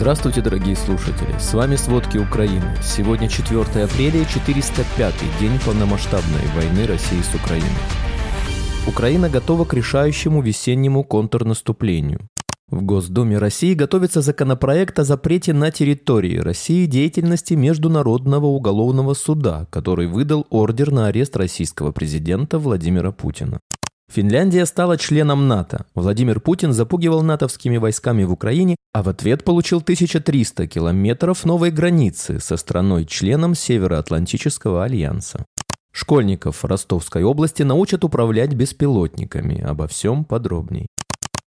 Здравствуйте, дорогие слушатели! С вами «Сводки Украины». Сегодня 4 апреля, 405 день полномасштабной войны России с Украиной. Украина готова к решающему весеннему контрнаступлению. В Госдуме России готовится законопроект о запрете на территории России деятельности Международного уголовного суда, который выдал ордер на арест российского президента Владимира Путина. Финляндия стала членом НАТО. Владимир Путин запугивал натовскими войсками в Украине, а в ответ получил 1300 километров новой границы со страной-членом Североатлантического альянса. Школьников Ростовской области научат управлять беспилотниками. Обо всем подробней.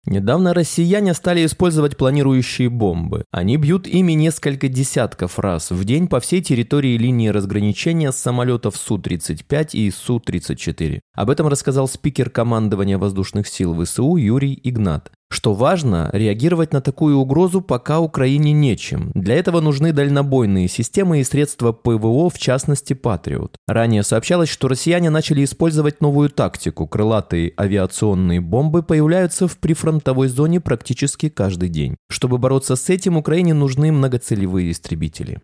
Недавно россияне стали использовать планирующие бомбы. Они бьют ими несколько десятков раз в день по всей территории линии разграничения с самолетов Су-35 и Су-34. Об этом рассказал спикер командования воздушных сил ВСУ Юрий Игнат. Что важно, реагировать на такую угрозу пока Украине нечем. Для этого нужны дальнобойные системы и средства ПВО, в частности «Патриот». Ранее сообщалось, что россияне начали использовать новую тактику. Крылатые авиационные бомбы появляются в прифронтовой зоне практически каждый день. Чтобы бороться с этим, Украине нужны многоцелевые истребители.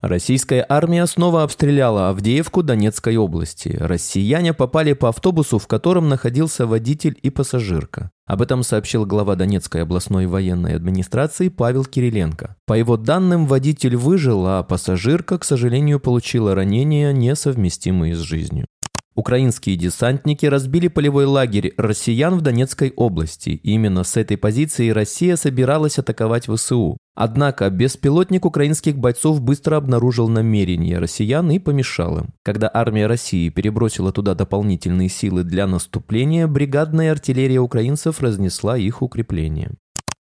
Российская армия снова обстреляла Авдеевку Донецкой области. Россияне попали по автобусу, в котором находился водитель и пассажирка. Об этом сообщил глава Донецкой областной военной администрации Павел Кириленко. По его данным, водитель выжил, а пассажирка, к сожалению, получила ранения, несовместимые с жизнью. Украинские десантники разбили полевой лагерь россиян в Донецкой области. Именно с этой позиции Россия собиралась атаковать ВСУ. Однако беспилотник украинских бойцов быстро обнаружил намерения россиян и помешал им. Когда армия России перебросила туда дополнительные силы для наступления, бригадная артиллерия украинцев разнесла их укрепления.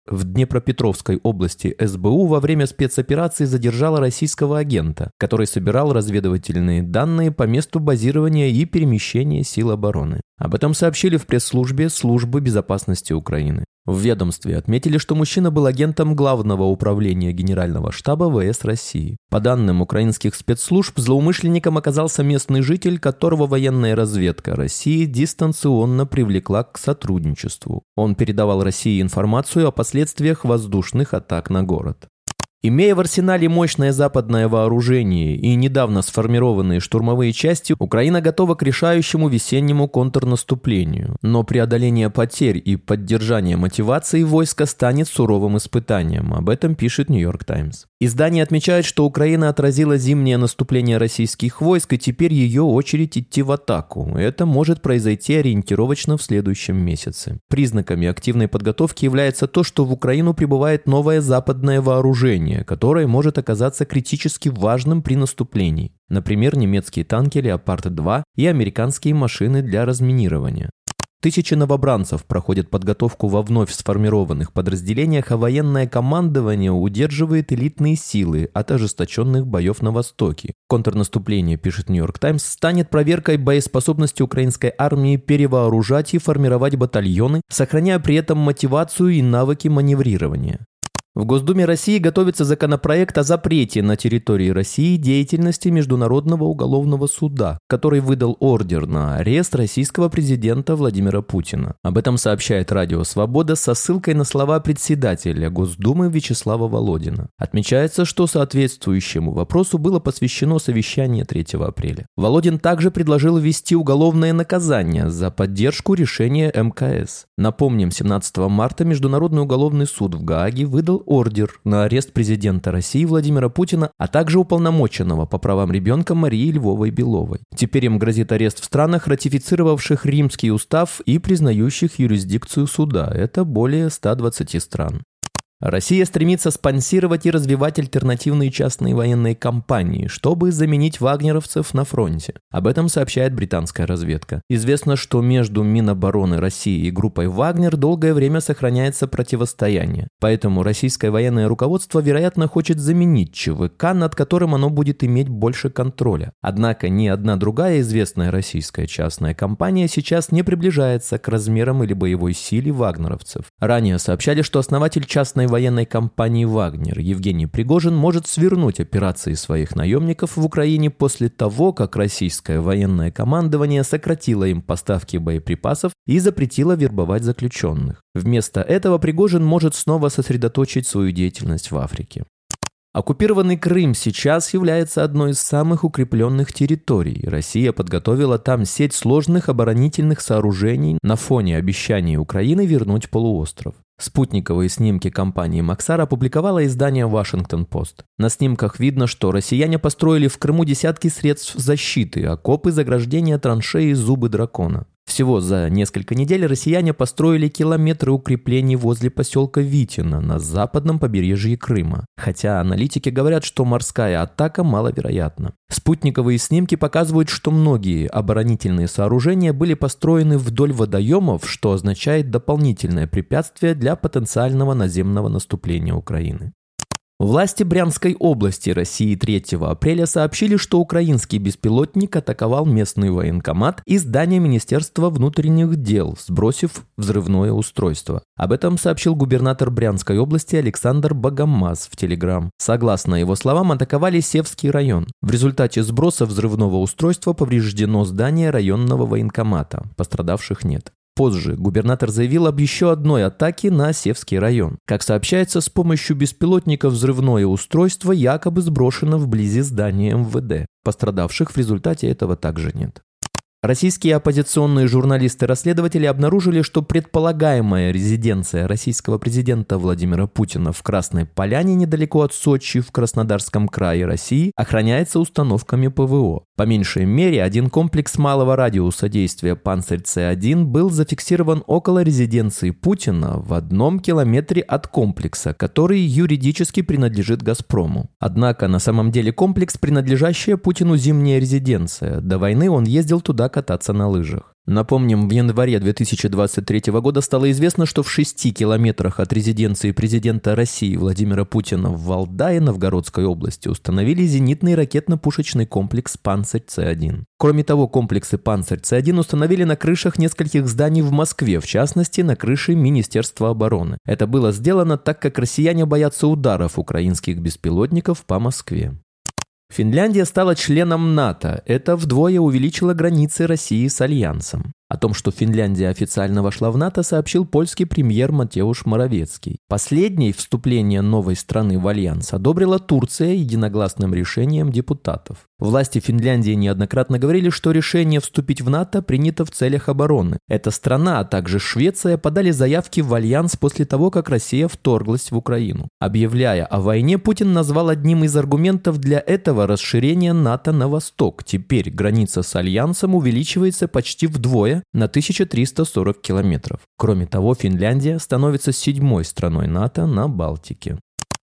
В Днепропетровской области СБУ во время спецоперации задержала российского агента, который собирал разведывательные данные по месту базирования и перемещения сил обороны. Об этом сообщили в пресс-службе Службы безопасности Украины. В ведомстве отметили, что мужчина был агентом Главного управления Генерального штаба ВС России. По данным украинских спецслужб, злоумышленником оказался местный житель, которого военная разведка России дистанционно привлекла к сотрудничеству. Он передавал России информацию о последствиях воздушных атак на город. Имея в арсенале мощное западное вооружение и недавно сформированные штурмовые части, Украина готова к решающему весеннему контрнаступлению. Но преодоление потерь и поддержание мотивации войска станет суровым испытанием. Об этом пишет Нью-Йорк Таймс. Издание отмечает, что Украина отразила зимнее наступление российских войск и теперь ее очередь идти в атаку. Это может произойти ориентировочно в следующем месяце. Признаками активной подготовки является то, что в Украину прибывает новое западное вооружение вооружение, которое может оказаться критически важным при наступлении. Например, немецкие танки «Леопард-2» и американские машины для разминирования. Тысячи новобранцев проходят подготовку во вновь сформированных подразделениях, а военное командование удерживает элитные силы от ожесточенных боев на Востоке. Контрнаступление, пишет Нью-Йорк Таймс, станет проверкой боеспособности украинской армии перевооружать и формировать батальоны, сохраняя при этом мотивацию и навыки маневрирования. В Госдуме России готовится законопроект о запрете на территории России деятельности Международного уголовного суда, который выдал ордер на арест российского президента Владимира Путина. Об этом сообщает Радио Свобода со ссылкой на слова председателя Госдумы Вячеслава Володина. Отмечается, что соответствующему вопросу было посвящено совещание 3 апреля. Володин также предложил ввести уголовное наказание за поддержку решения МКС. Напомним, 17 марта Международный уголовный суд в Гааге выдал ордер на арест президента России Владимира Путина, а также уполномоченного по правам ребенка Марии Львовой-Беловой. Теперь им грозит арест в странах, ратифицировавших Римский устав и признающих юрисдикцию суда. Это более 120 стран. Россия стремится спонсировать и развивать альтернативные частные военные компании, чтобы заменить вагнеровцев на фронте. Об этом сообщает британская разведка. Известно, что между Минобороны России и группой «Вагнер» долгое время сохраняется противостояние. Поэтому российское военное руководство, вероятно, хочет заменить ЧВК, над которым оно будет иметь больше контроля. Однако ни одна другая известная российская частная компания сейчас не приближается к размерам или боевой силе вагнеровцев. Ранее сообщали, что основатель частной военной компании «Вагнер» Евгений Пригожин может свернуть операции своих наемников в Украине после того, как российское военное командование сократило им поставки боеприпасов и запретило вербовать заключенных. Вместо этого Пригожин может снова сосредоточить свою деятельность в Африке. Оккупированный Крым сейчас является одной из самых укрепленных территорий. Россия подготовила там сеть сложных оборонительных сооружений на фоне обещаний Украины вернуть полуостров. Спутниковые снимки компании Максар опубликовало издание «Вашингтон-Пост». На снимках видно, что россияне построили в Крыму десятки средств защиты, окопы, заграждения, траншеи, зубы дракона. Всего за несколько недель россияне построили километры укреплений возле поселка Витина на западном побережье Крыма, хотя аналитики говорят, что морская атака маловероятна. Спутниковые снимки показывают, что многие оборонительные сооружения были построены вдоль водоемов, что означает дополнительное препятствие для потенциального наземного наступления Украины. Власти Брянской области России 3 апреля сообщили, что украинский беспилотник атаковал местный военкомат и здание Министерства внутренних дел, сбросив взрывное устройство. Об этом сообщил губернатор Брянской области Александр Богомаз в Телеграм. Согласно его словам, атаковали Севский район. В результате сброса взрывного устройства повреждено здание районного военкомата. Пострадавших нет. Позже губернатор заявил об еще одной атаке на Севский район. Как сообщается, с помощью беспилотника взрывное устройство якобы сброшено вблизи здания МВД. Пострадавших в результате этого также нет. Российские оппозиционные журналисты-расследователи обнаружили, что предполагаемая резиденция российского президента Владимира Путина в Красной Поляне недалеко от Сочи в Краснодарском крае России охраняется установками ПВО. По меньшей мере, один комплекс малого радиуса действия «Панцирь С-1» был зафиксирован около резиденции Путина в одном километре от комплекса, который юридически принадлежит «Газпрому». Однако на самом деле комплекс, принадлежащая Путину зимняя резиденция. До войны он ездил туда кататься на лыжах. Напомним, в январе 2023 года стало известно, что в 6 километрах от резиденции президента России Владимира Путина в Валдае Новгородской области установили зенитный ракетно-пушечный комплекс «Панцирь-С1». Кроме того, комплексы «Панцирь-С1» установили на крышах нескольких зданий в Москве, в частности, на крыше Министерства обороны. Это было сделано так, как россияне боятся ударов украинских беспилотников по Москве. Финляндия стала членом НАТО. Это вдвое увеличило границы России с Альянсом. О том, что Финляндия официально вошла в НАТО, сообщил польский премьер Матеуш Моравецкий. Последнее вступление новой страны в Альянс одобрила Турция единогласным решением депутатов. Власти Финляндии неоднократно говорили, что решение вступить в НАТО принято в целях обороны. Эта страна, а также Швеция подали заявки в Альянс после того, как Россия вторглась в Украину. Объявляя о войне, Путин назвал одним из аргументов для этого расширение НАТО на восток. Теперь граница с Альянсом увеличивается почти вдвое на 1340 километров. Кроме того, Финляндия становится седьмой страной НАТО на Балтике.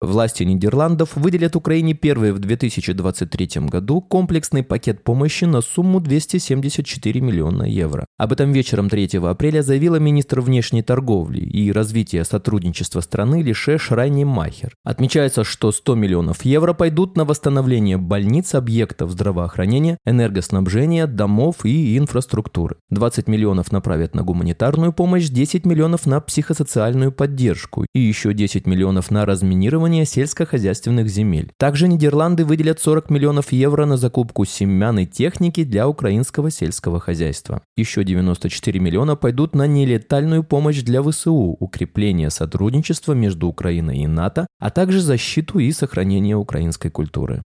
Власти Нидерландов выделят Украине первый в 2023 году комплексный пакет помощи на сумму 274 миллиона евро. Об этом вечером 3 апреля заявила министр внешней торговли и развития сотрудничества страны Лише Шрайни Махер. Отмечается, что 100 миллионов евро пойдут на восстановление больниц, объектов здравоохранения, энергоснабжения, домов и инфраструктуры. 20 миллионов направят на гуманитарную помощь, 10 миллионов на психосоциальную поддержку и еще 10 миллионов на разминирование использования сельскохозяйственных земель. Также Нидерланды выделят 40 миллионов евро на закупку семян и техники для украинского сельского хозяйства. Еще 94 миллиона пойдут на нелетальную помощь для ВСУ, укрепление сотрудничества между Украиной и НАТО, а также защиту и сохранение украинской культуры.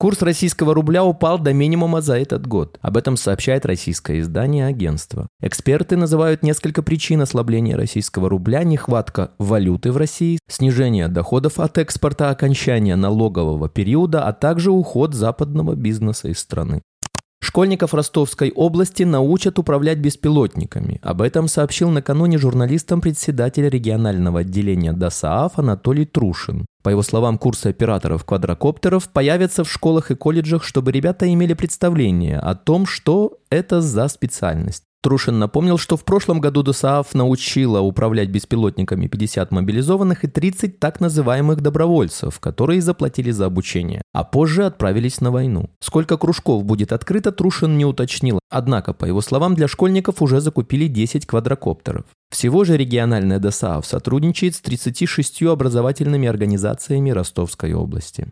Курс российского рубля упал до минимума за этот год. Об этом сообщает российское издание агентства. Эксперты называют несколько причин ослабления российского рубля, нехватка валюты в России, снижение доходов от экспорта, окончание налогового периода, а также уход западного бизнеса из страны. Школьников Ростовской области научат управлять беспилотниками. Об этом сообщил накануне журналистам председатель регионального отделения ДОСААФ Анатолий Трушин. По его словам, курсы операторов квадрокоптеров появятся в школах и колледжах, чтобы ребята имели представление о том, что это за специальность. Трушин напомнил, что в прошлом году ДОСААФ научила управлять беспилотниками 50 мобилизованных и 30 так называемых добровольцев, которые заплатили за обучение, а позже отправились на войну. Сколько кружков будет открыто, Трушин не уточнил, однако, по его словам, для школьников уже закупили 10 квадрокоптеров. Всего же региональная ДОСААФ сотрудничает с 36 образовательными организациями Ростовской области.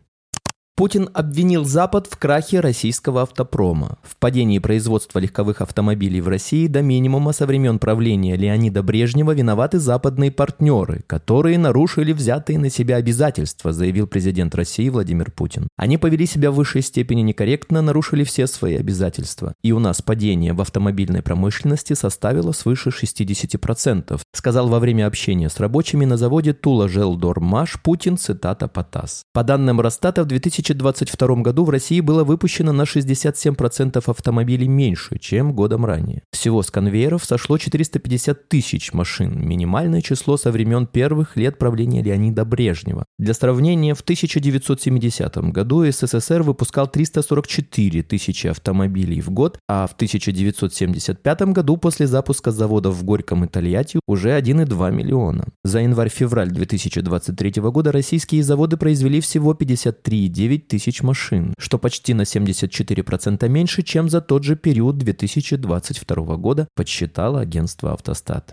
Путин обвинил Запад в крахе российского автопрома, в падении производства легковых автомобилей в России до минимума со времен правления Леонида Брежнева виноваты западные партнеры, которые нарушили взятые на себя обязательства, заявил президент России Владимир Путин. Они повели себя в высшей степени некорректно, нарушили все свои обязательства. И у нас падение в автомобильной промышленности составило свыше 60%, сказал во время общения с рабочими на заводе Тула Желдормаш Путин, цитата Потас. По данным Росстата, в 2000 2022 году в России было выпущено на 67% автомобилей меньше, чем годом ранее. Всего с конвейеров сошло 450 тысяч машин, минимальное число со времен первых лет правления Леонида Брежнева. Для сравнения, в 1970 году СССР выпускал 344 тысячи автомобилей в год, а в 1975 году после запуска заводов в Горьком и Тольятти уже 1,2 миллиона. За январь-февраль 2023 года российские заводы произвели всего 53,9 9 тысяч машин, что почти на 74% меньше, чем за тот же период 2022 года, подсчитало агентство «Автостат».